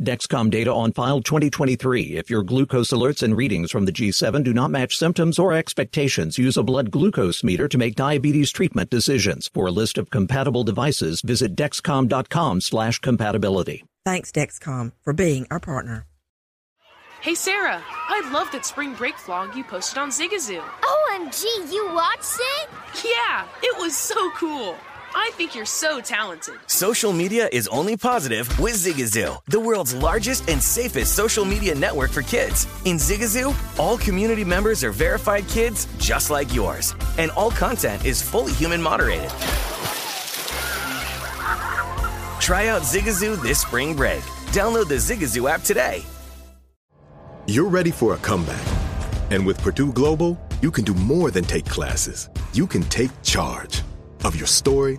Dexcom data on file 2023. If your glucose alerts and readings from the G7 do not match symptoms or expectations, use a blood glucose meter to make diabetes treatment decisions. For a list of compatible devices, visit dexcom.com slash compatibility. Thanks, Dexcom, for being our partner. Hey Sarah, I love that spring break vlog you posted on Zigazoo. OMG, you watched it? Yeah, it was so cool. I think you're so talented. Social media is only positive with Zigazoo, the world's largest and safest social media network for kids. In Zigazoo, all community members are verified kids just like yours, and all content is fully human moderated. Try out Zigazoo this spring break. Download the Zigazoo app today. You're ready for a comeback. And with Purdue Global, you can do more than take classes. You can take charge of your story,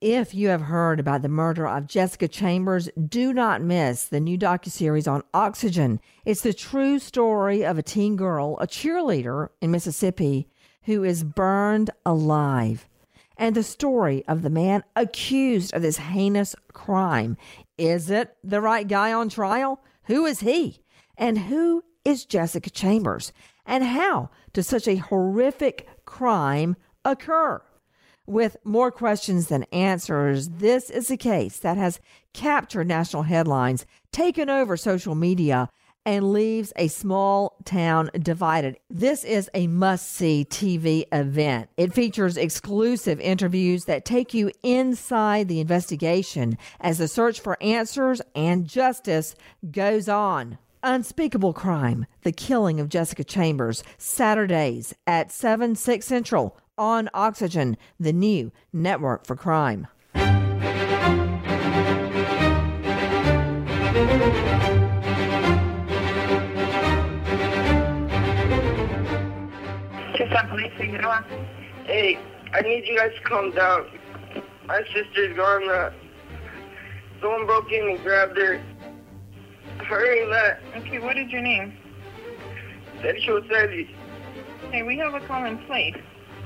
If you have heard about the murder of Jessica Chambers, do not miss the new docuseries on Oxygen. It's the true story of a teen girl, a cheerleader in Mississippi, who is burned alive. And the story of the man accused of this heinous crime. Is it the right guy on trial? Who is he? And who is Jessica Chambers? And how does such a horrific crime occur? With more questions than answers. This is a case that has captured national headlines, taken over social media, and leaves a small town divided. This is a must see TV event. It features exclusive interviews that take you inside the investigation as the search for answers and justice goes on. Unspeakable Crime, The Killing of Jessica Chambers, Saturdays at 7, 6 Central on Oxygen, the new network for crime. Hey, I need you guys to calm down. My sister's gone. Uh, someone broke in and grabbed her. Hurry, Matt. Okay, what is your name? Sergio Sergi. Hey, we have a call in place.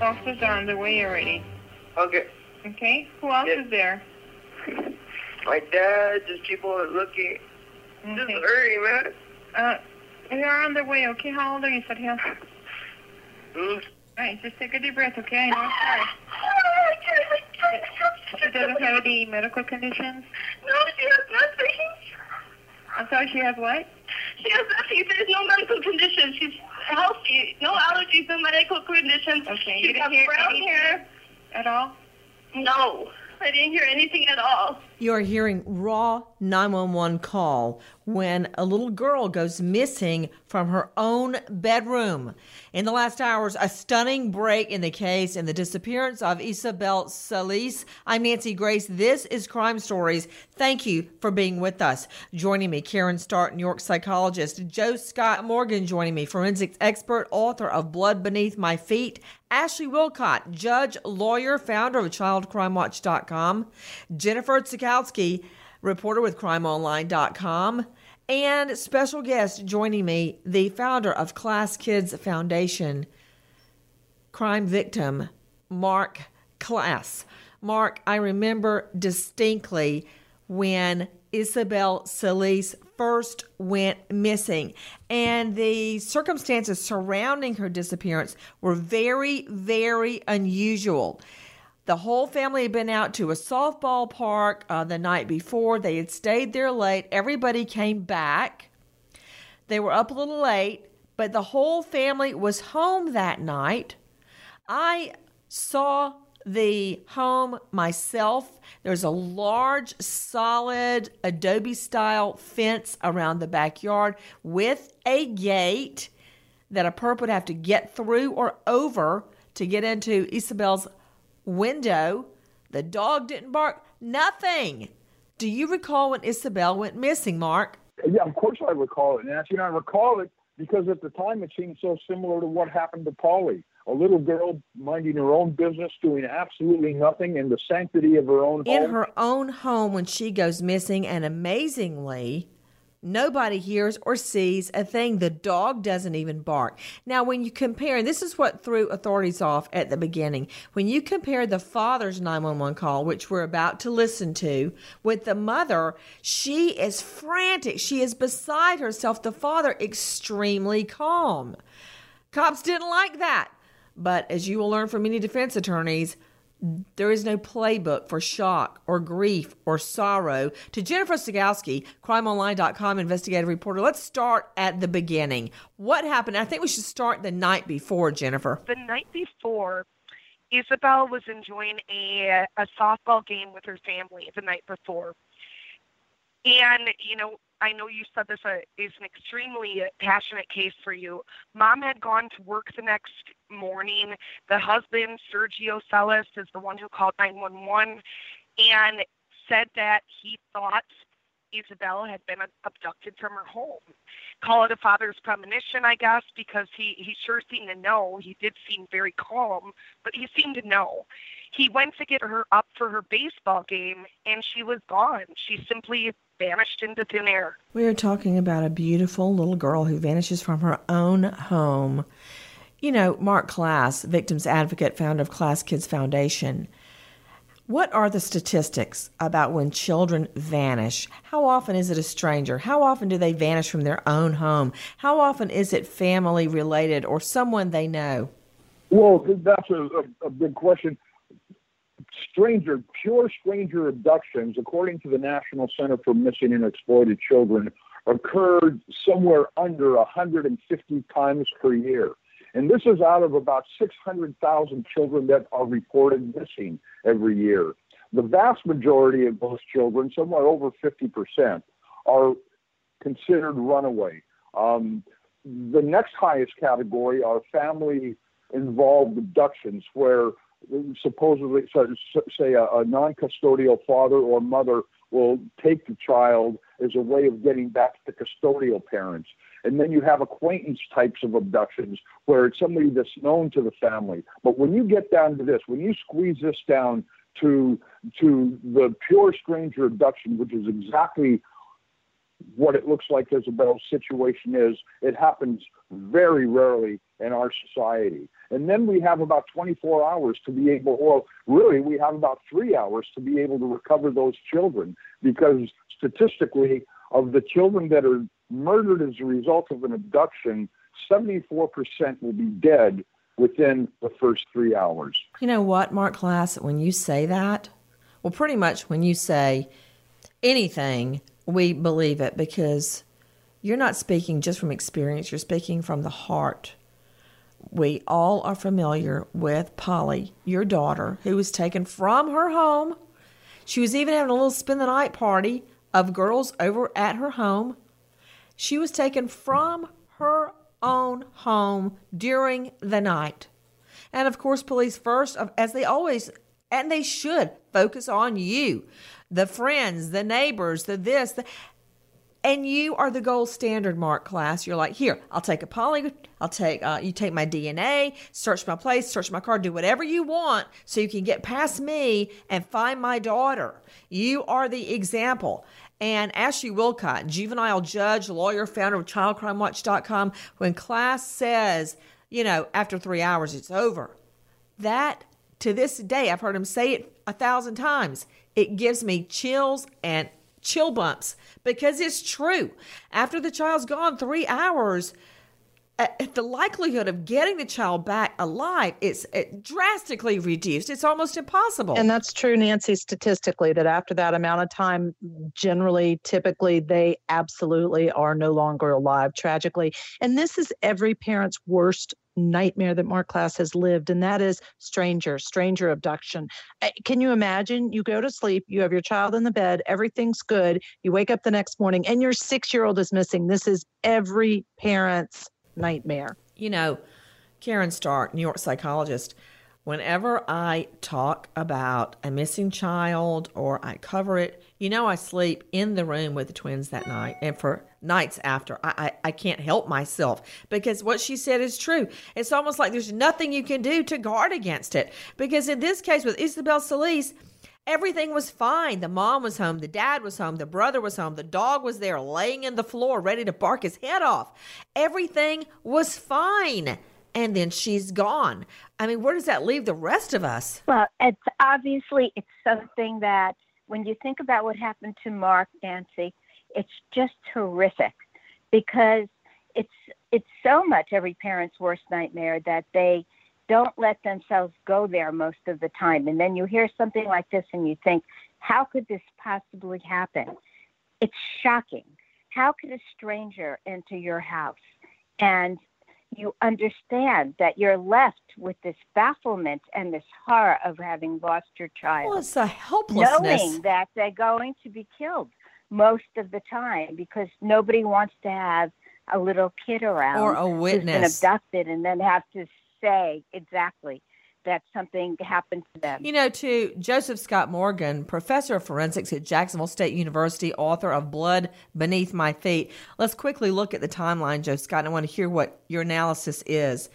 Officers are on the way already. Okay. Okay, who else Yeah. is there? My dad, just people are looking. Just hurry, man. Uh, we are on the way, okay? How old are you, Sergio? Mm. Alright, just take a deep breath, okay? I know it's hard. She doesn't have any medical conditions? No, she has nothing. I'm sorry, she has what? She has nothing. There's no medical condition. She's healthy. No allergies, no medical conditions. Okay, you She's didn't got hear brown anything hair. At all? No, I didn't hear anything at all. You are hearing raw 911 call when a little girl goes missing from her own bedroom. In the last hours, a stunning break in the case and the disappearance of Isabel Celis. I'm Nancy Grace. This is Crime Stories. Thank you for being with us. Joining me, Karen Stark, New York psychologist, Joe Scott Morgan joining me, forensics expert, author of Blood Beneath My Feet, Ashley Willcott, judge, lawyer, founder of ChildCrimeWatch.com, Jennifer Tsukowski, reporter with CrimeOnline.com, And special guest joining me, the founder of KlaasKids Foundation, crime victim Mark Klaas. Mark, I remember distinctly when Isabel Celis first went missing, and the circumstances surrounding her disappearance were very, very unusual. The whole family had been out to a softball park uh, the night before. They had stayed there late. Everybody came back. They were up a little late, but the whole family was home that night. I saw the home myself. There's a large, solid Adobe style fence around the backyard with a gate that a perp would have to get through or over to get into Isabel's window. The dog didn't bark, nothing. Do you recall when Isabel went missing, Mark? Yeah, of course I recall it, Nancy. And I recall it because at the time it seemed so similar to what happened to Polly. A little girl minding her own business, doing absolutely nothing in the sanctity of her own In home. her own home when she goes missing, and amazingly, Nobody hears or sees a thing. The dog doesn't even bark. Now, when you compare, and this is what threw authorities off at the beginning, when you compare the father's 911 call, which we're about to listen to, with the mother, she is frantic. She is beside herself. The father, extremely calm. Cops didn't like that. But as you will learn from many defense attorneys, there is no playbook for shock or grief or sorrow. To Jennifer Stigowski, crimeonline.com investigative reporter, let's start at the beginning. What happened? I think we should start the night before, Jennifer. The night before, Isabel was enjoying a, a softball game with her family the night before. And, you know, I know you said this uh, is an extremely passionate case for you. Mom had gone to work the next morning. The husband, Sergio Celis, is the one who called 911 and said that he thought Isabel had been abducted from her home. Call it a father's premonition, I guess, because he, he sure seemed to know. He did seem very calm, but he seemed to know. He went to get her up for her baseball game, and she was gone. She simply vanished into thin air. We are talking about a beautiful little girl who vanishes from her own home. You know, Mark Klaas, victims advocate, founder of KlaasKids Foundation. What are the statistics about when children vanish? How often is it a stranger? How often do they vanish from their own home? How often is it family related or someone they know? Well, that's a, a, a big question. Stranger, pure stranger abductions, according to the National Center for Missing and Exploited Children, occurred somewhere under 150 times per year. And this is out of about 600,000 children that are reported missing every year. The vast majority of those children, somewhere over 50%, are considered runaway. Um, the next highest category are family involved abductions, where supposedly, say, a, a non custodial father or mother will take the child as a way of getting back to custodial parents. And then you have acquaintance types of abductions where it's somebody that's known to the family. But when you get down to this, when you squeeze this down to to the pure stranger abduction, which is exactly what it looks like Isabel's situation is, it happens very rarely in our society. And then we have about 24 hours to be able, well, really, we have about three hours to be able to recover those children because statistically, of the children that are murdered as a result of an abduction, 74% will be dead within the first three hours. You know what, Mark Klaas, when you say that, well, pretty much when you say anything, we believe it because you're not speaking just from experience, you're speaking from the heart. We all are familiar with Polly, your daughter, who was taken from her home. She was even having a little spend the night party of girls over at her home. She was taken from her own home during the night. And of course, police first, as they always, and they should, focus on you, the friends, the neighbors, the this, the, and you are the gold standard Mark Klaas. you're like here i'll take a Polly i'll take uh, you take my dna search my place search my car do whatever you want so you can get past me and find my daughter you are the example And Ashley Willcott, juvenile judge, lawyer, founder of childcrimewatch.com, when Klaas says, you know, after three hours, it's over, that to this day, I've heard him say it a thousand times. It gives me chills and chill bumps because it's true. After the child's gone three hours, uh, the likelihood of getting the child back alive is uh, drastically reduced. It's almost impossible. And that's true, Nancy, statistically, that after that amount of time, generally, typically, they absolutely are no longer alive, tragically. And this is every parent's worst nightmare that Mark Klaas has lived, and that is stranger, stranger abduction. Uh, can you imagine? You go to sleep, you have your child in the bed, everything's good. You wake up the next morning, and your six year old is missing. This is every parent's nightmare. You know, Karen Stark, New York psychologist, whenever I talk about a missing child or I cover it, you know, I sleep in the room with the twins that night. And for nights after, I, I, I can't help myself because what she said is true. It's almost like there's nothing you can do to guard against it. Because in this case with Isabel Celis, Everything was fine. The mom was home, the dad was home, the brother was home, the dog was there laying in the floor ready to bark his head off. Everything was fine. And then she's gone. I mean, where does that leave the rest of us? Well, it's obviously it's something that when you think about what happened to Mark Nancy, it's just horrific because it's it's so much every parent's worst nightmare that they don't let themselves go there most of the time. And then you hear something like this and you think, how could this possibly happen? It's shocking. How could a stranger enter your house? And you understand that you're left with this bafflement and this horror of having lost your child. Well, it's a helplessness. Knowing that they're going to be killed most of the time because nobody wants to have a little kid around or a witness who's been abducted and then have to say exactly that something happened to them. You know, to Joseph Scott Morgan, professor of forensics at Jacksonville State University, author of Blood Beneath My Feet. Let's quickly look at the timeline, Joe Scott. I want to hear what your analysis is.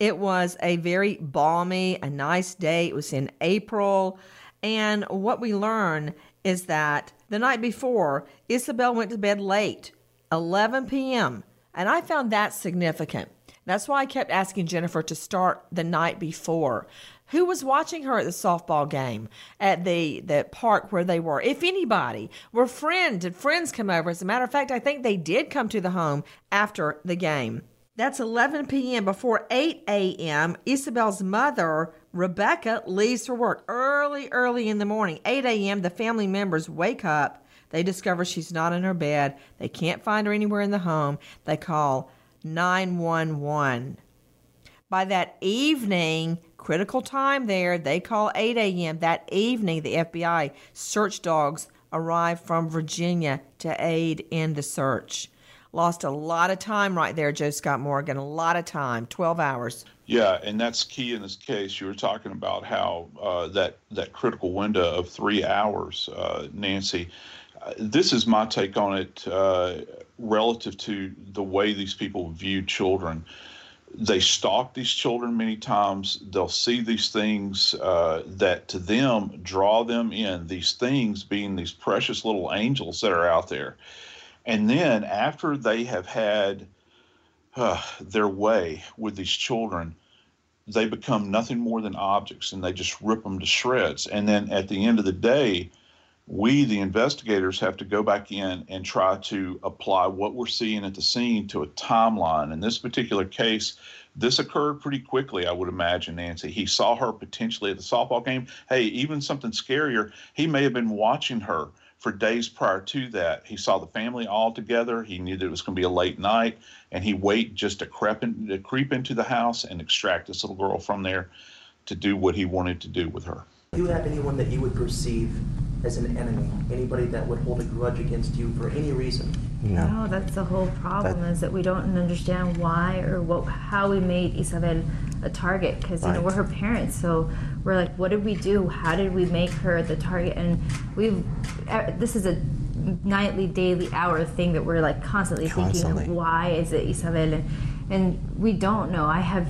It was a very balmy, a nice day. It was in April. And what we learn is that the night before, Isabel went to bed late, 11 p.m. And I found that significant. That's why I kept asking Jennifer to start the night before. Who was watching her at the softball game at the, the park where they were? If anybody, were friends, did friends come over? As a matter of fact, I think they did come to the home after the game. That's 11 p.m. Before 8 a.m., Isabel's mother, Rebecca, leaves for work early, early in the morning. 8 a.m., the family members wake up. They discover she's not in her bed. They can't find her anywhere in the home. They call 911. By that evening, critical time there, they call 8 a.m. That evening, the FBI search dogs arrive from Virginia to aid in the search. Lost a lot of time right there, Joe Scott Morgan. A lot of time, 12 hours. Yeah, and that's key in this case. You were talking about how uh, that that critical window of three hours, uh, Nancy. This is my take on it. Uh, relative to the way these people view children. They stalk these children many times. They'll see these things uh, that to them draw them in, these things being these precious little angels that are out there. And then after they have had uh, their way with these children, they become nothing more than objects and they just rip them to shreds. And then at the end of the day, we, the investigators, have to go back in and try to apply what we're seeing at the scene to a timeline. In this particular case, this occurred pretty quickly, I would imagine, Nancy. He saw her potentially at the softball game. Hey, even something scarier, he may have been watching her for days prior to that. He saw the family all together. He knew that it was going to be a late night, and he waited just to creep, in, to creep into the house and extract this little girl from there to do what he wanted to do with her. Do you have anyone that you would perceive as an enemy? Anybody that would hold a grudge against you for any reason? No, no that's the whole problem that, is that we don't understand why or what how we made Isabel a target because you right. know we're her parents so we're like what did we do how did we make her the target and we've uh, this is a nightly daily hour thing that we're like constantly, constantly. thinking why is it Isabel and, and we don't know I have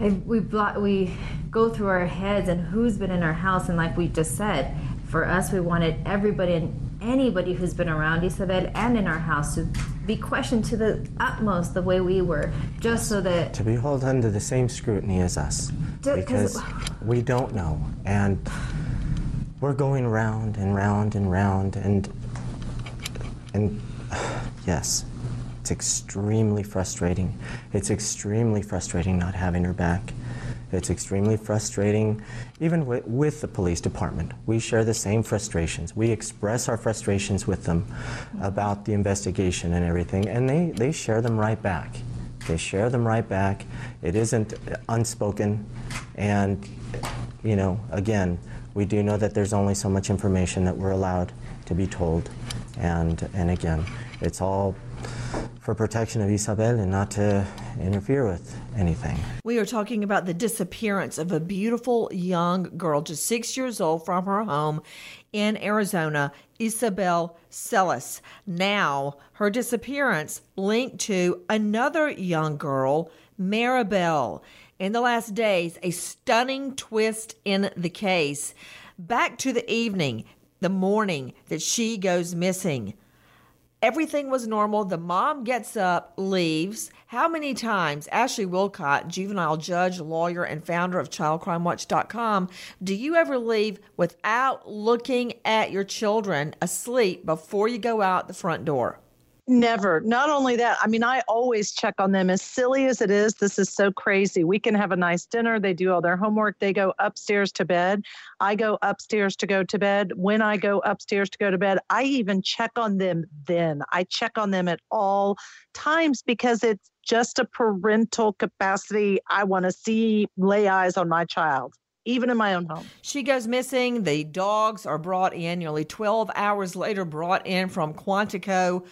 I, we we go through our heads and who's been in our house and like we just said for us, we wanted everybody and anybody who's been around Isabel and in our house to be questioned to the utmost the way we were, just so that to be held under the same scrutiny as us, 'cause- because we don't know, and we're going round and round and round, and and yes, it's extremely frustrating. It's extremely frustrating not having her back. It's extremely frustrating, even with, with the police department. We share the same frustrations. We express our frustrations with them about the investigation and everything, and they, they share them right back. They share them right back. It isn't unspoken, and you know, again, we do know that there's only so much information that we're allowed to be told, and and again, it's all for protection of Isabel and not to interfere with anything. We are talking about the disappearance of a beautiful young girl, just six years old, from her home in Arizona, Isabel Celis. Now, her disappearance linked to another young girl, Maribel. In the last days, a stunning twist in the case. Back to the evening, the morning that she goes missing. Everything was normal. The mom gets up, leaves. How many times, Ashley Willcott, juvenile judge, lawyer, and founder of ChildCrimeWatch.com, do you ever leave without looking at your children asleep before you go out the front door? Never. Not only that, I mean, I always check on them. As silly as it is, this is so crazy. We can have a nice dinner. They do all their homework. They go upstairs to bed. I go upstairs to go to bed. When I go upstairs to go to bed, I even check on them then. I check on them at all times because it's just a parental capacity. I want to see, lay eyes on my child. Even in my own home. She goes missing. The dogs are brought in nearly 12 hours later, brought in from Quantico.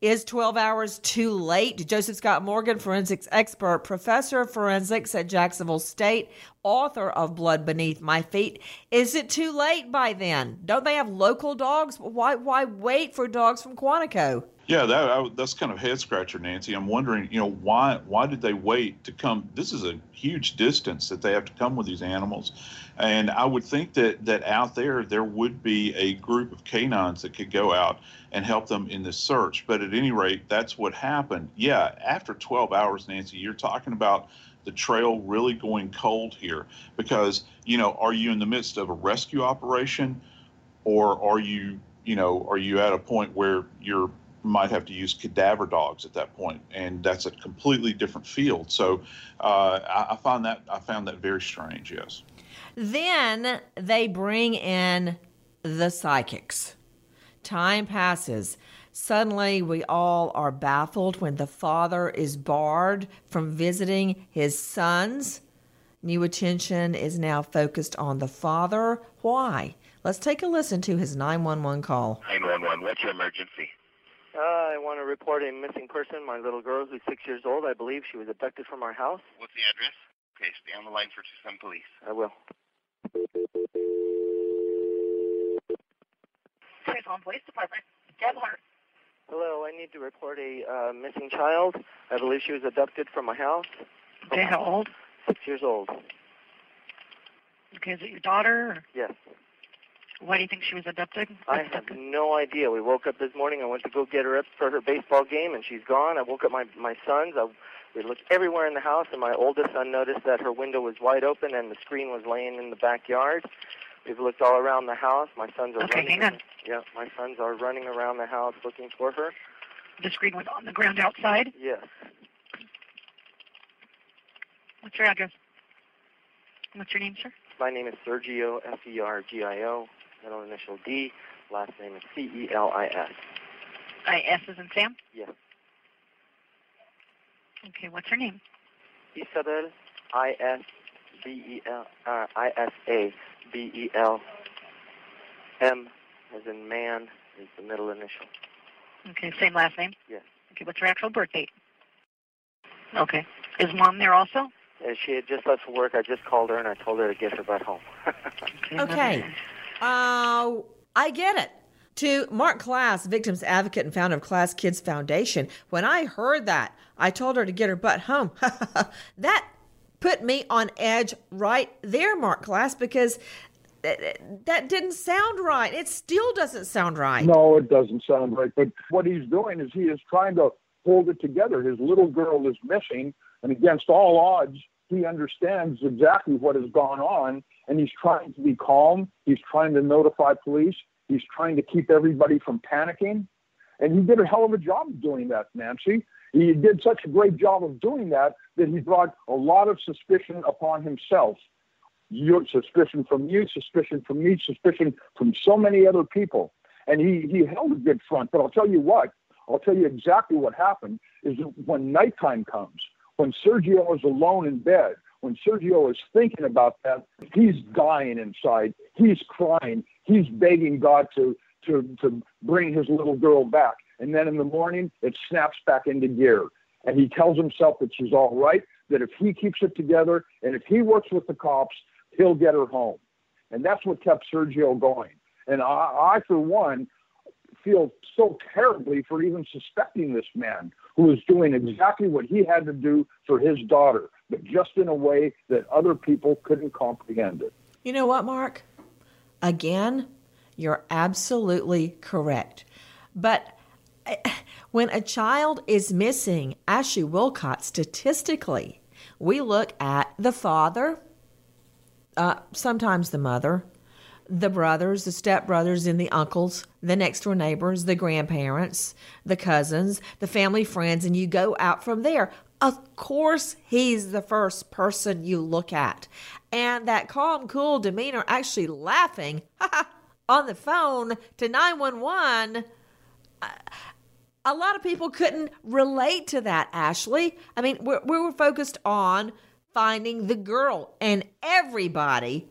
Is 12 hours too late? Joseph Scott Morgan, forensics expert, professor of forensics at Jacksonville State, author of Blood Beneath My Feet. Is it too late by then? Don't they have local dogs? Why why wait for dogs from Quantico? Yeah, that I, that's kind of head scratcher, Nancy. I'm wondering, you know, why why did they wait to come? This is a huge distance that they have to come with these animals, and I would think that that out there there would be a group of canines that could go out and help them in this search. But at any rate, that's what happened. Yeah, after 12 hours, Nancy, you're talking about the trail really going cold here because you know, are you in the midst of a rescue operation, or are you, you know, are you at a point where you're might have to use cadaver dogs at that point, and that's a completely different field. So uh, I, I find that I found that very strange. Yes. Then they bring in the psychics. Time passes. Suddenly, we all are baffled when the father is barred from visiting his sons. New attention is now focused on the father. Why? Let's take a listen to his 911 call. 911, what's your emergency? Uh, I want to report a missing person, my little girl who's six years old. I believe she was abducted from our house. What's the address? Okay, stay on the line for some police. I will. Fairlawn Police Department. Gebhardt. Hello, I need to report a uh, missing child. I believe she was abducted from my house. Okay, how old? Six years old. Okay, is it your daughter? Or Yes. why do you think she was abducted? I have no idea. We woke up this morning. I went to go get her up for her baseball game, and she's gone. I woke up my my sons. I, we looked everywhere in the house, and my oldest son noticed that her window was wide open and the screen was laying in the backyard. We've looked all around the house. My sons are Okay, running. hang on. Yeah, my sons are running around the house looking for her. The screen was on the ground outside. Yes. What's your address? What's your name, sir? My name is Sergio, S-E-R-G-I-O, middle initial D, last name is C-E-L-I-S. I-S is in Sam? Yes. Okay, what's her name? Isabel, I-S-B-E-L, uh, I-S-A, B-E-L, M as in man is the middle initial. Okay, same last name? Yes. Okay, what's her actual birth date? Okay. Is mom there also? Uh, she had just left for work. I just called her and I told her to get her butt home. Okay. Uh, I get it. To Mark Klaas, victim's advocate and founder of KlaasKids Foundation, when I heard that, I told her to get her butt home. that put me on edge right there, Mark Klaas, because that, didn't sound right. It still doesn't sound right. No, it doesn't sound right. But what he's doing is he is trying to hold it together. His little girl is missing, and against all odds, he understands exactly what has gone on, and he's trying to be calm. He's trying to notify police. He's trying to keep everybody from panicking. And he did a hell of a job doing that, Nancy. He did such a great job of doing that that he brought a lot of suspicion upon himself. Your suspicion from you, suspicion from me, suspicion from so many other people. And he, he held a good front. But I'll tell you what, I'll tell you exactly what happened is when nighttime comes, when Sergio is alone in bed, when Sergio is thinking about that, he's dying inside. He's crying. He's begging God to, to, to bring his little girl back. And then in the morning, it snaps back into gear. And he tells himself that she's all right, that if he keeps it together and if he works with the cops, he'll get her home. And that's what kept Sergio going. And I, I for one, feel so terribly for even suspecting this man who was doing exactly what he had to do for his daughter, but just in a way that other people couldn't comprehend it. You know what, Mark? Again, you're absolutely correct. But when a child is missing, Ashley Willcott, statistically, we look at the father, uh, sometimes the mother, the brothers, the stepbrothers, and the uncles, the next door neighbors, the grandparents, the cousins, the family friends, and you go out from there. Of course, he's the first person you look at. And that calm, cool demeanor, actually laughing on the phone to 911. A lot of people couldn't relate to that, Ashley. I mean, we were focused on finding the girl, and everybody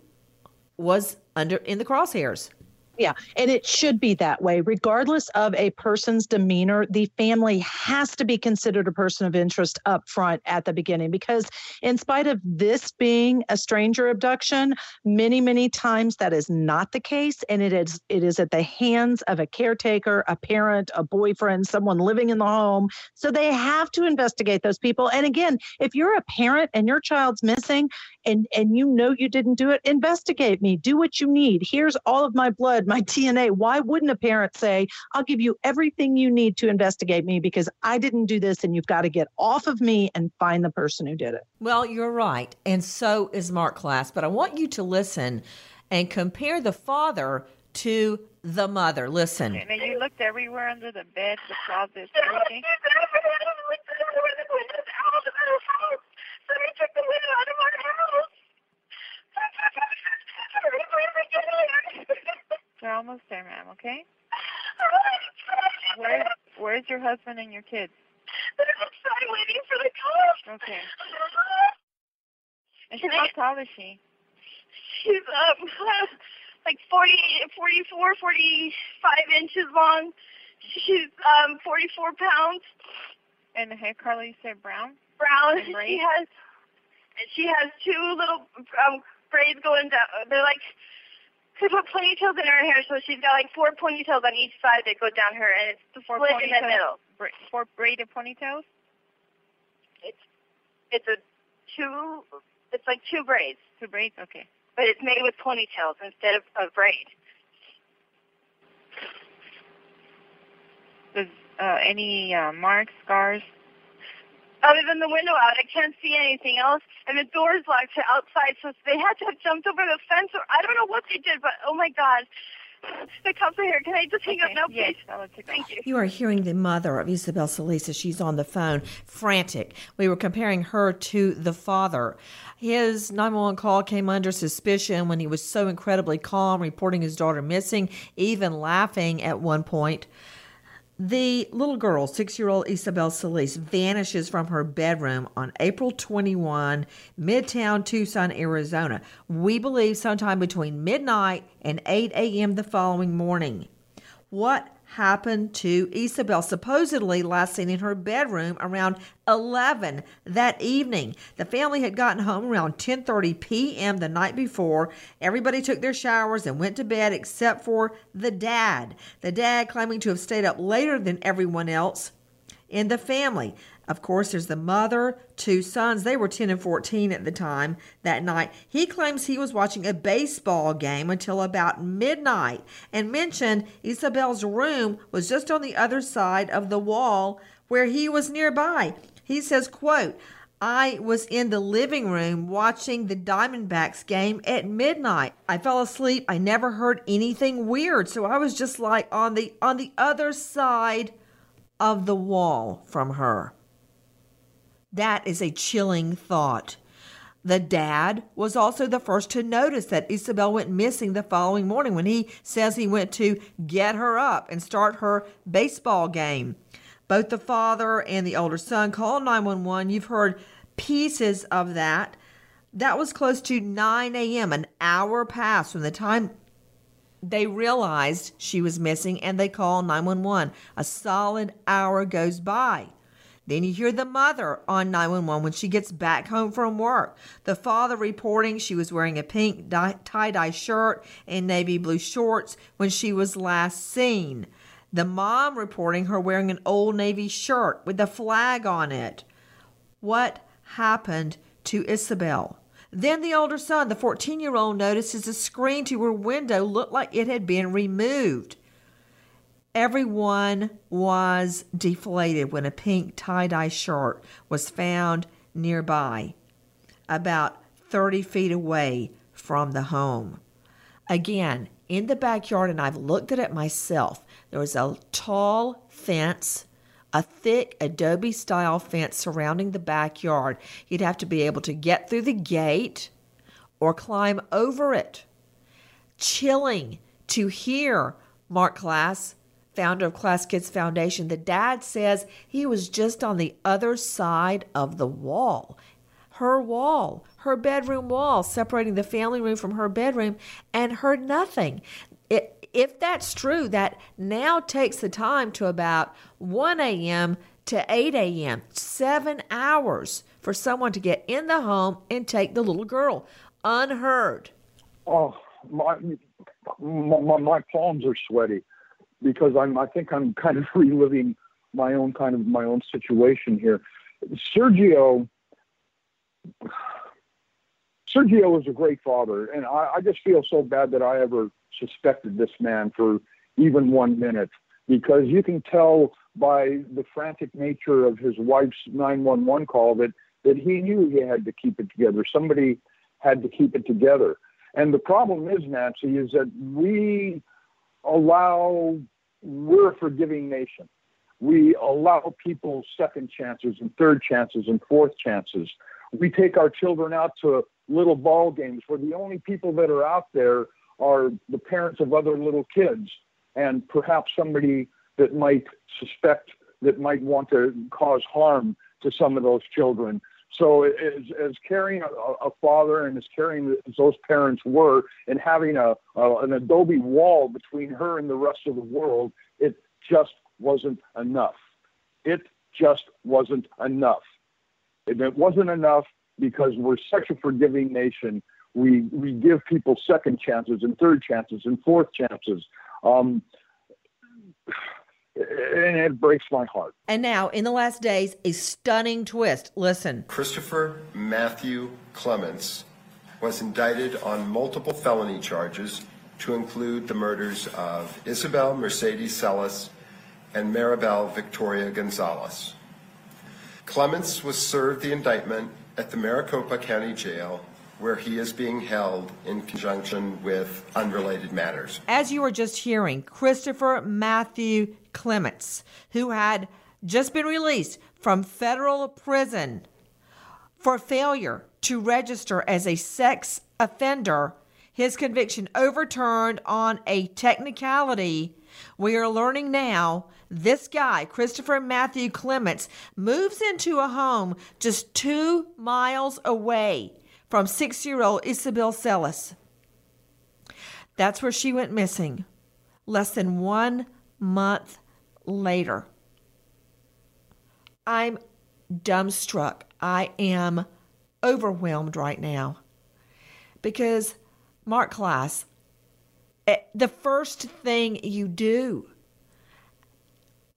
was under in the crosshairs. Yeah, and it should be that way. Regardless of a person's demeanor, the family has to be considered a person of interest up front at the beginning because, in spite of this being a stranger abduction, many, many times that is not the case. And it is it is at the hands of a caretaker, a parent, a boyfriend, someone living in the home. So they have to investigate those people. And again, if you're a parent and your child's missing and, and you know you didn't do it, investigate me. Do what you need. Here's all of my blood my DNA. Why wouldn't a parent say, I'll give you everything you need to investigate me because I didn't do this and you've got to get off of me and find the person who did it? Well, you're right. And so is Mark Klaas. But I want you to listen and compare the father to the mother. Listen. And you looked everywhere under the bed, the closet, everything. Somebody took the window out of our house. We're almost there, ma'am, okay? Where, where's your husband and your kids? They're outside waiting for the cops. Okay. And she, how tall is she? She's um like 40, 44, 45 inches long. She's um 44 pounds. And the hair color you said brown? Brown. And She has she has two little um braids going down. They're like they put ponytails in her hair, so she's got like four ponytails on each side that go down her, and it's Four split in the middle. Bra- four braided ponytails? It's it's a two. It's like two braids, Two braids? Okay. but it's made with ponytails instead of a braid. Does uh, any uh, marks, scars? Other than the window out, I can't see anything else, and the door's locked to outside, so they had to have jumped over the fence, or I don't know what they did, but oh my god, the cops are here. Can I just hang up now, please? I'll Thank you. You are hearing the mother of Isabel Salisa. She's on the phone, frantic. We were comparing her to the father. His 911 call came under suspicion when he was so incredibly calm, reporting his daughter missing, even laughing at one point. The little girl, six year old Isabel Celis, vanishes from her bedroom on April 21, Midtown Tucson, Arizona. We believe sometime between midnight and 8 a.m. the following morning. What happened to Isabel? Supposedly last seen in her bedroom around 11 that evening. The family had gotten home around 10:30 p.m. the night before. Everybody took their showers and went to bed except for the dad. The dad claiming to have stayed up later than everyone else. in the family. Of course, there's the mother, two sons. They were 10 and 14 at the time that night. He claims he was watching a baseball game until about midnight and mentioned Isabel's room was just on the other side of the wall where he was nearby. He says, quote, I was in the living room watching the Diamondbacks game at midnight. I fell asleep. I never heard anything weird, so I was just like on the on the other side of the wall from her. That is a chilling thought. The dad was also the first to notice that Isabel went missing the following morning when he says he went to get her up and start her baseball game. Both the father and the older son called 911. You've heard pieces of that. That was close to 9 a.m., an hour passed from the time they realized she was missing and they called 911. A solid hour goes by. Then you hear the mother on 911 when she gets back home from work. The father reporting she was wearing a pink tie dye shirt and navy blue shorts when she was last seen. The mom reporting her wearing an old navy shirt with a flag on it. What happened to Isabel? Then the older son, the 14 year old, notices the screen to her window looked like it had been removed. Everyone was deflated when a pink tie dye shirt was found nearby, about 30 feet away from the home. Again, in the backyard, and I've looked at it myself, there was a tall fence, a thick adobe style fence surrounding the backyard. You'd have to be able to get through the gate or climb over it. Chilling to hear Mark Klaas founder of KlaasKids Foundation, the dad says he was just on the other side of the wall. Her wall, her bedroom wall, separating the family room from her bedroom, and heard nothing. It, if that's true, that now takes the time to about 1 a.m. to 8 a.m., seven hours for someone to get in the home and take the little girl. Unheard. Oh, my, my, my palms are sweaty because I'm I think I'm kind of reliving my own kind of my own situation here. Sergio Sergio was a great father, and I, I just feel so bad that I ever suspected this man for even one minute because you can tell by the frantic nature of his wife's 911 call that that he knew he had to keep it together. Somebody had to keep it together. And the problem is, Nancy, is that we allow, we're a forgiving nation. We allow people second chances and third chances and fourth chances. We take our children out to little ball games where the only people that are out there are the parents of other little kids and perhaps somebody that might suspect that might want to cause harm to some of those children. So as, as caring a, a father and as caring as those parents were, and having a, a an adobe wall between her and the rest of the world, it just wasn't enough. It just wasn't enough. And it wasn't enough because we're such a forgiving nation. We we give people second chances and third chances and fourth chances. Um, and it breaks my heart. And now, in the last days, a stunning twist. Listen. Christopher Matthew Clements was indicted on multiple felony charges to include the murders of Isabel Mercedes Celis and Maribel Victoria Gonzalez. Clements was served the indictment at the Maricopa County Jail where he is being held in conjunction with unrelated matters. As you were just hearing, Christopher Matthew Clements, who had just been released from federal prison for failure to register as a sex offender, his conviction overturned on a technicality. We are learning now this guy, Christopher Matthew Clements, moves into a home just two miles away from six year old Isabel Celis. That's where she went missing less than one month later. I'm dumbstruck. I am overwhelmed right now because, Mark Klaas, eh, the first thing you do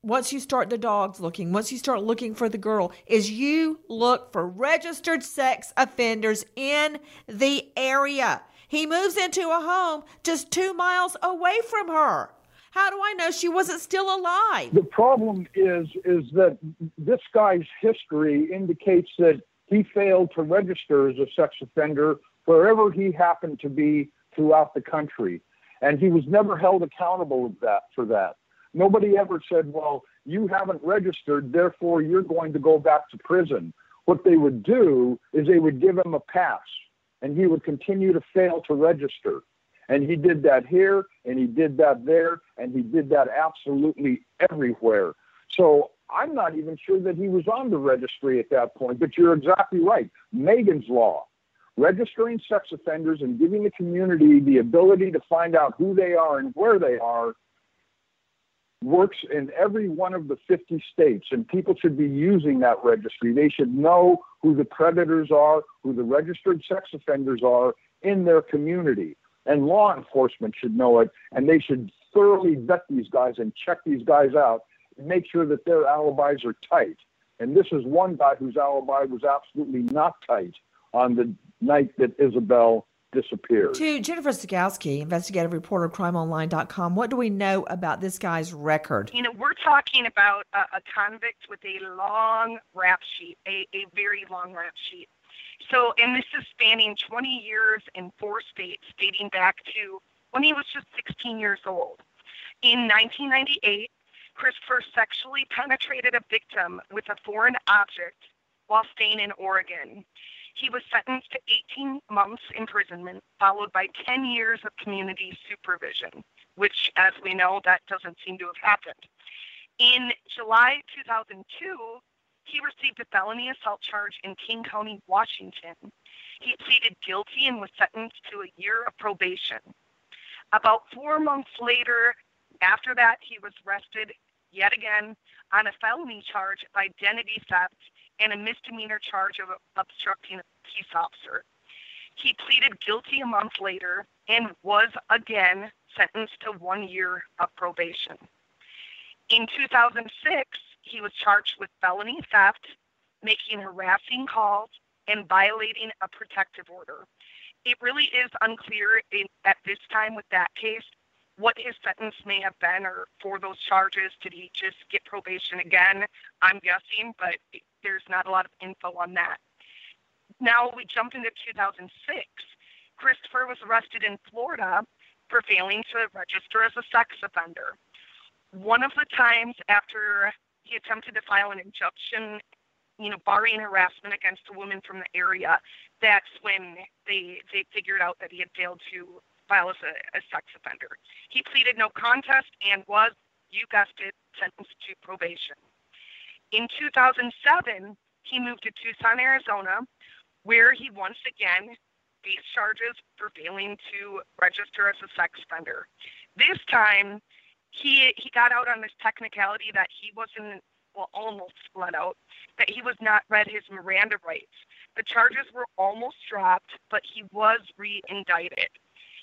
once you start the dogs looking, once you start looking for the girl, is you look for registered sex offenders in the area. He moves into a home just two miles away from her. How do I know she wasn't still alive? The problem is is that this guy's history indicates that he failed to register as a sex offender wherever he happened to be throughout the country, and he was never held accountable of that for that. Nobody ever said, "Well, you haven't registered, therefore you're going to go back to prison." What they would do is they would give him a pass, and he would continue to fail to register. And he did that here, and he did that there, and he did that absolutely everywhere. So I'm not even sure that he was on the registry at that point, but you're exactly right. Megan's Law, registering sex offenders and giving the community the ability to find out who they are and where they are works in every one of the 50 states, and people should be using that registry. They should know who the predators are, who the registered sex offenders are in their community and law enforcement should know it, and they should thoroughly vet these guys and check these guys out and make sure that their alibis are tight. And this is one guy whose alibi was absolutely not tight on the night that Isabel disappeared. To Jennifer Stokowski, investigative reporter, of crimeonline.com, what do we know about this guy's record? You know, we're talking about a, a convict with a long rap sheet, a, a very long rap sheet. So, and this is spanning 20 years in four states, dating back to when he was just 16 years old. In 1998, Christopher sexually penetrated a victim with a foreign object while staying in Oregon. He was sentenced to 18 months imprisonment, followed by 10 years of community supervision, which, as we know, that doesn't seem to have happened. In July 2002, he received a felony assault charge in King County, Washington. He pleaded guilty and was sentenced to a year of probation. About four months later, after that, he was arrested yet again on a felony charge of identity theft and a misdemeanor charge of obstructing a peace officer. He pleaded guilty a month later and was again sentenced to one year of probation. In 2006, he was charged with felony theft, making harassing calls, and violating a protective order. It really is unclear in, at this time with that case what his sentence may have been or for those charges. Did he just get probation again? I'm guessing, but there's not a lot of info on that. Now we jump into 2006. Christopher was arrested in Florida for failing to register as a sex offender. One of the times after he attempted to file an injunction, you know, barring harassment against a woman from the area. That's when they they figured out that he had failed to file as a, a sex offender. He pleaded no contest and was, you guessed it, sentenced to probation. In 2007, he moved to Tucson, Arizona, where he once again faced charges for failing to register as a sex offender. This time, he he got out on this technicality that he wasn't well almost let out that he was not read his Miranda rights. The charges were almost dropped, but he was re-indicted.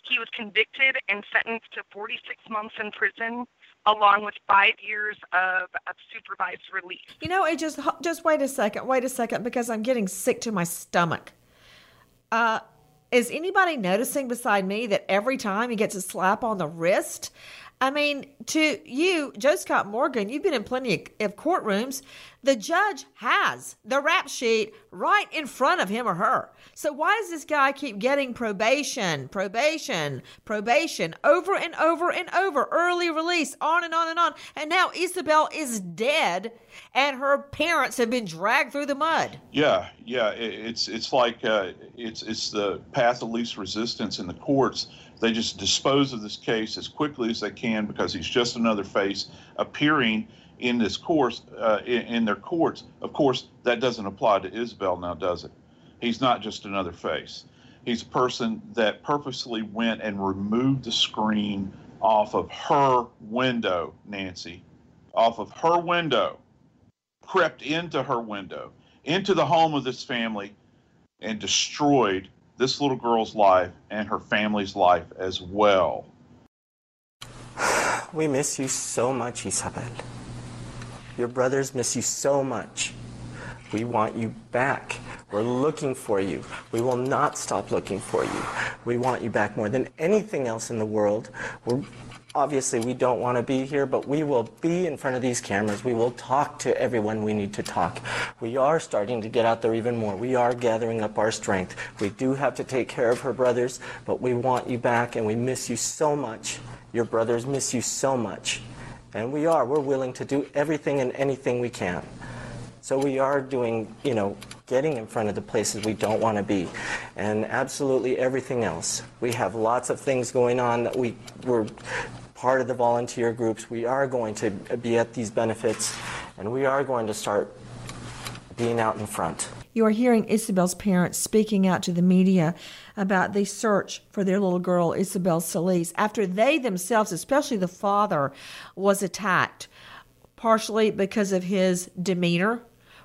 He was convicted and sentenced to 46 months in prison, along with five years of, of supervised release. You know, it just just wait a second, wait a second, because I'm getting sick to my stomach. Uh, is anybody noticing beside me that every time he gets a slap on the wrist, I mean, to you, Joe Scott Morgan, you've been in plenty of courtrooms. The judge has the rap sheet right in front of him or her. So why does this guy keep getting probation, probation, probation over and over and over, early release, on and on and on? And now Isabel is dead, and her parents have been dragged through the mud. Yeah, yeah, it's it's like uh, it's it's the path of least resistance in the courts they just dispose of this case as quickly as they can because he's just another face appearing in this course uh, in, in, their courts. Of course, that doesn't apply to Isabel now, does it? He's not just another face. He's a person that purposely went and removed the screen off of her window, Nancy, off of her window, crept into her window, into the home of this family, and destroyed this little girl's life and her family's life as well. We miss you so much, Isabel. Your brothers miss you so much. We want you back. We're looking for you. We will not stop looking for you. We want you back more than anything else in the world. We're, obviously, we don't want to be here, but we will be in front of these cameras. We will talk to everyone we need to talk. We are starting to get out there even more. We are gathering up our strength. We do have to take care of her brothers, but we want you back and we miss you so much. Your brothers miss you so much. And we are. We're willing to do everything and anything we can. So we are doing, you know, getting in front of the places we don't want to be, and absolutely everything else. We have lots of things going on that we we're part of the volunteer groups. We are going to be at these benefits, and we are going to start being out in front. You are hearing Isabel's parents speaking out to the media about the search for their little girl, Isabel Celis, after they themselves, especially the father, was attacked, partially because of his demeanor,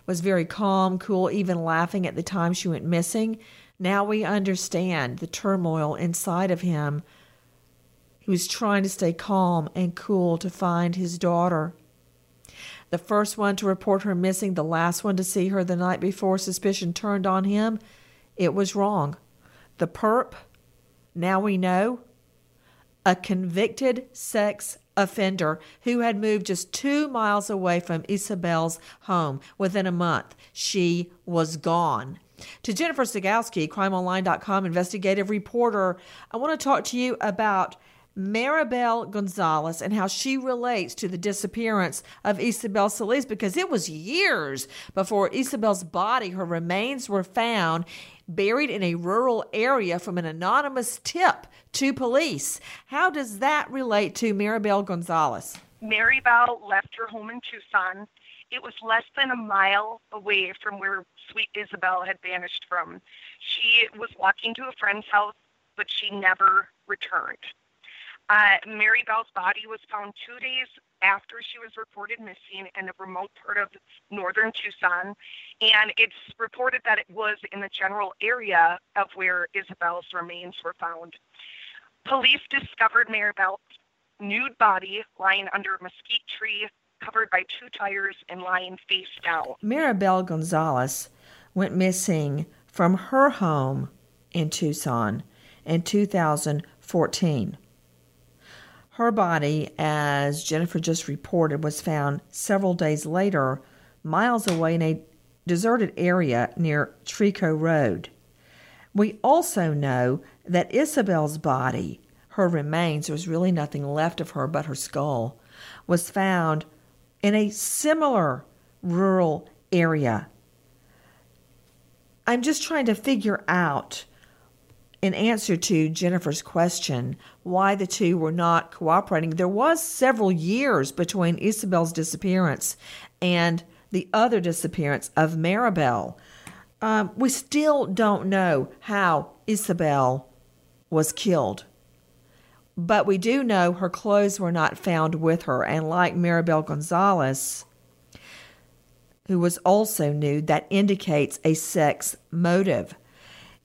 was very calm, cool, even laughing at the time she went missing. Now we understand the turmoil inside of him. He was trying to stay calm and cool to find his daughter. The first one to report her missing, the last one to see her the night before suspicion turned on him, it was wrong. The perp, now we know, a convicted sex offender who had moved just two miles away from Isabel's home within a month. She was gone. To Jennifer Stigowski, crimeonline.com investigative reporter, I want to talk to you about Maribel Gonzalez and how she relates to the disappearance of Isabel Celis because it was years before Isabel's body, her remains were found buried in a rural area from an anonymous tip to police. How does that relate to Maribel Gonzalez? Maribel left her home in Tucson. It was less than a mile away from where sweet Isabel had vanished from. She was walking to a friend's house, but she never returned. Uh, Maribel's body was found two days after she was reported missing in a remote part of northern Tucson, and it's reported that it was in the general area of where Isabel's remains were found. Police discovered Maribel's nude body lying under a mesquite tree covered by two tires and lying face down. Maribel Gonzalez went missing from her home in Tucson in 2014. Her body, as Jennifer just reported, was found several days later, miles away in a deserted area near Trico Road. We also know that Isabel's body, her remains, there was really nothing left of her but her skull, was found in a similar rural area. I'm just trying to figure out in answer to Jennifer's question why the two were not cooperating, there was several years between Isabel's disappearance and the other disappearance of Maribel. Um, we still don't know how Isabel was killed. But we do know her clothes were not found with her, and like Maribel Gonzalez, who was also nude, that indicates a sex motive.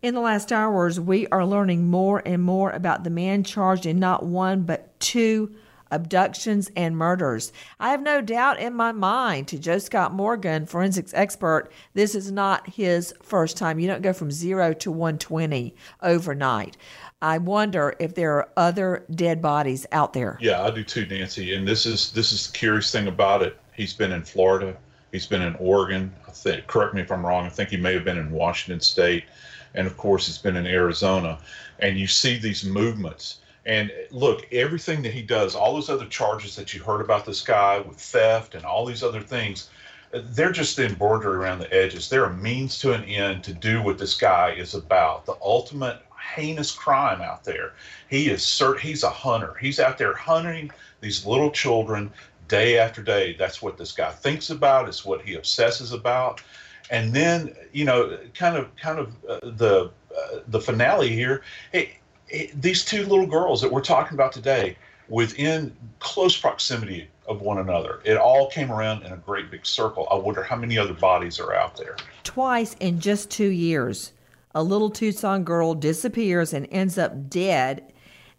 In the last hours, we are learning more and more about the man charged in not one but two abductions and murders. I have no doubt in my mind to Joe Scott Morgan, forensics expert, this is not his first time. You don't go from zero to 120 overnight. I wonder if there are other dead bodies out there. Yeah, I do too, Nancy. And this is this is the curious thing about it. He's been in Florida. He's been in Oregon. I think. Correct me if I'm wrong. I think he may have been in Washington State and of course it's been in Arizona. And you see these movements. And look, everything that he does, all those other charges that you heard about this guy with theft and all these other things, they're just embroidered around the edges. They're a means to an end to do what this guy is about. The ultimate heinous crime out there. He is cert- he's a hunter. He's out there hunting these little children day after day. That's what this guy thinks about. It's what he obsesses about and then you know kind of kind of uh, the uh, the finale here hey, hey, these two little girls that we're talking about today within close proximity of one another it all came around in a great big circle. I wonder how many other bodies are out there. Twice in just two years a little tucson girl disappears and ends up dead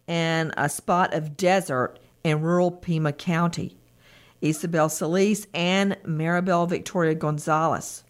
in a spot of desert in rural pima county. Isabel Celis and Maribel Victoria Gonzalez.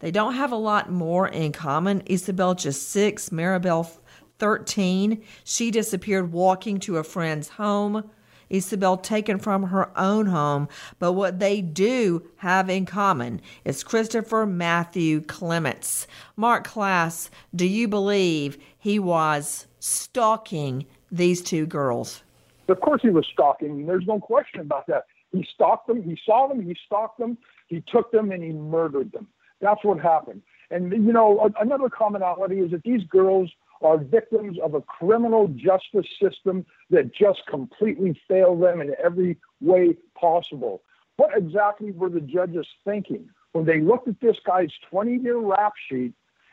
They don't have a lot more in common. Isabel just six, Maribel 13. She disappeared walking to a friend's home. Isabel taken from her own home. But what they do have in common is Christopher Matthew Clements. Mark Klaas, do you believe he was stalking these two girls? Of course, he was stalking. There's no question about that. He stalked them. He saw them. He stalked them. He took them and he murdered them. That's what happened. And you know, another commonality is that these girls are victims of a criminal justice system that just completely failed them in every way possible. What exactly were the judges thinking when they looked at this guy's 20 year rap sheet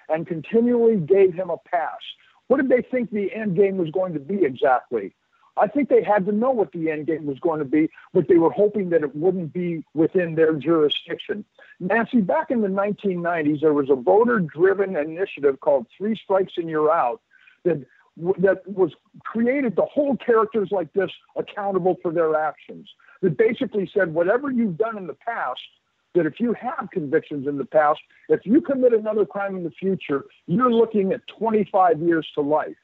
and continually gave him a pass? What did they think the end game was going to be exactly? I think they had to know what the end game was going to be, but they were hoping that it wouldn't be within their jurisdiction. Nancy, back in the 1990s, there was a voter driven initiative called Three Strikes and You're Out that, that was created to hold characters like this accountable for their actions. That basically said, whatever you've done in the past, that if you have convictions in the past, if you commit another crime in the future, you're looking at 25 years to life.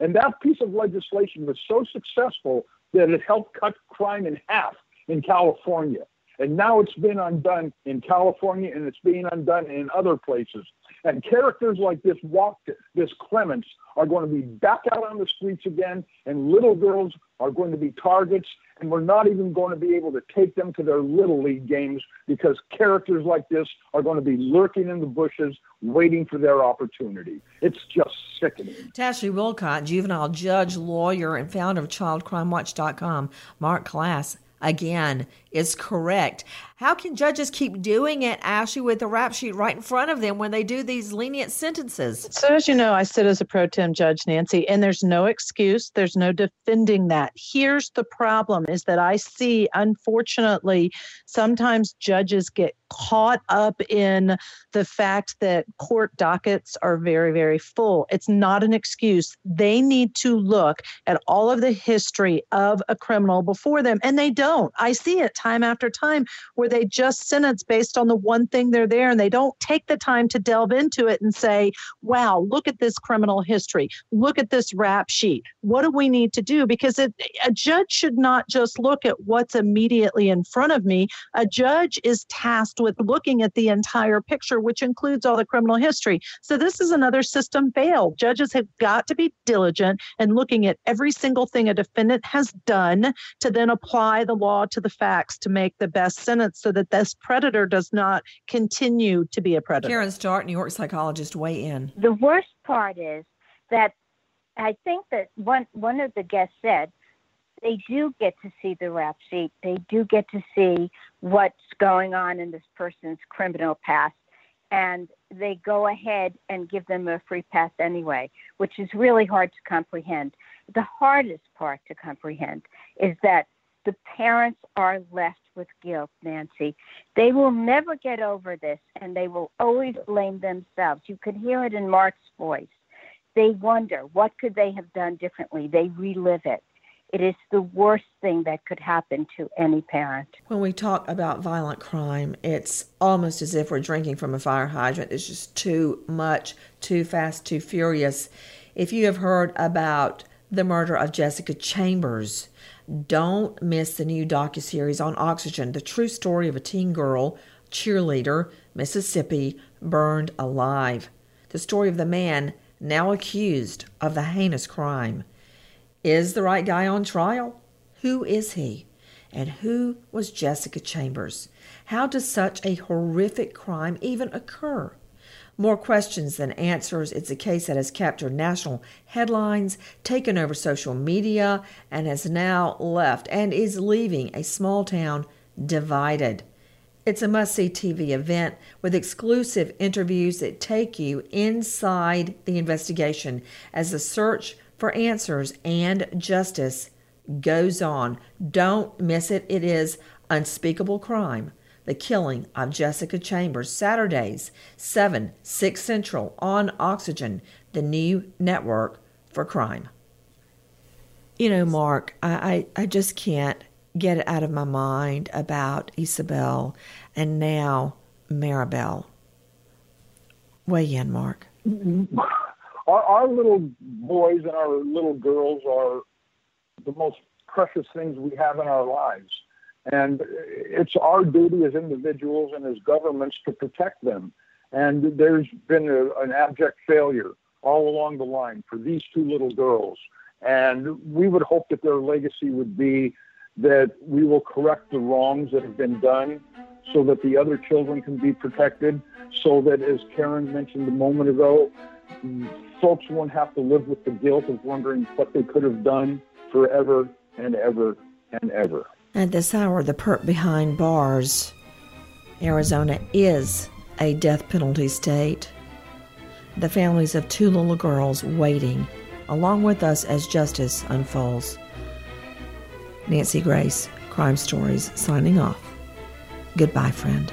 And that piece of legislation was so successful that it helped cut crime in half in California. And now it's been undone in California and it's being undone in other places. And characters like this walk, this Clements, are going to be back out on the streets again, and little girls are going to be targets, and we're not even going to be able to take them to their little league games because characters like this are going to be lurking in the bushes, waiting for their opportunity. It's just sickening. Tashley Willcott, juvenile judge, lawyer, and founder of ChildCrimeWatch.com, Mark Klaas again is correct. How can judges keep doing it, Ashley, with the rap sheet right in front of them when they do these lenient sentences? So, as you know, I sit as a pro tem judge, Nancy, and there's no excuse. There's no defending that. Here's the problem is that I see, unfortunately, sometimes judges get caught up in the fact that court dockets are very, very full. It's not an excuse. They need to look at all of the history of a criminal before them, and they don't. I see it time after time where they just sentence based on the one thing they're there and they don't take the time to delve into it and say, wow, look at this criminal history. Look at this rap sheet. What do we need to do? Because it, a judge should not just look at what's immediately in front of me. A judge is tasked with looking at the entire picture, which includes all the criminal history. So this is another system fail. Judges have got to be diligent in looking at every single thing a defendant has done to then apply the law to the facts to make the best sentence so that this predator does not continue to be a predator. Karen Stark, New York psychologist, weigh in. The worst part is that I think that one one of the guests said they do get to see the rap sheet. They do get to see what's going on in this person's criminal past. And they go ahead and give them a free pass anyway, which is really hard to comprehend. The hardest part to comprehend is that the parents are left with guilt, Nancy. They will never get over this and they will always blame themselves. You could hear it in Mark's voice. They wonder what could they have done differently. They relive it. It is the worst thing that could happen to any parent. When we talk about violent crime, it's almost as if we're drinking from a fire hydrant. It's just too much, too fast, too furious. If you have heard about the murder of Jessica Chambers, don't miss the new docuseries on Oxygen, the true story of a teen girl, cheerleader, Mississippi, burned alive. The story of the man now accused of the heinous crime. Is the right guy on trial? Who is he? And who was Jessica Chambers? How does such a horrific crime even occur? More questions than answers. It's a case that has captured national headlines, taken over social media, and has now left and is leaving a small town divided. It's a must see TV event with exclusive interviews that take you inside the investigation as the search for answers and justice goes on. Don't miss it. It is Unspeakable Crime The Killing of Jessica Chambers, Saturdays, 7, 6 Central on Oxygen, the new network for crime. You know, Mark, I, I, I just can't get it out of my mind about Isabel and now Maribel. Weigh in, Mark. Our, our little boys and our little girls are the most precious things we have in our lives. And it's our duty as individuals and as governments to protect them. And there's been a, an abject failure all along the line for these two little girls. And we would hope that their legacy would be that we will correct the wrongs that have been done so that the other children can be protected, so that, as Karen mentioned a moment ago, folks won't have to live with the guilt of wondering what they could have done forever and ever and ever. At this hour, the perp behind bars, Arizona is a death penalty state. The families of two little girls waiting, along with us as justice unfolds. Nancy Grace, Crime Stories, signing off. Goodbye, friend.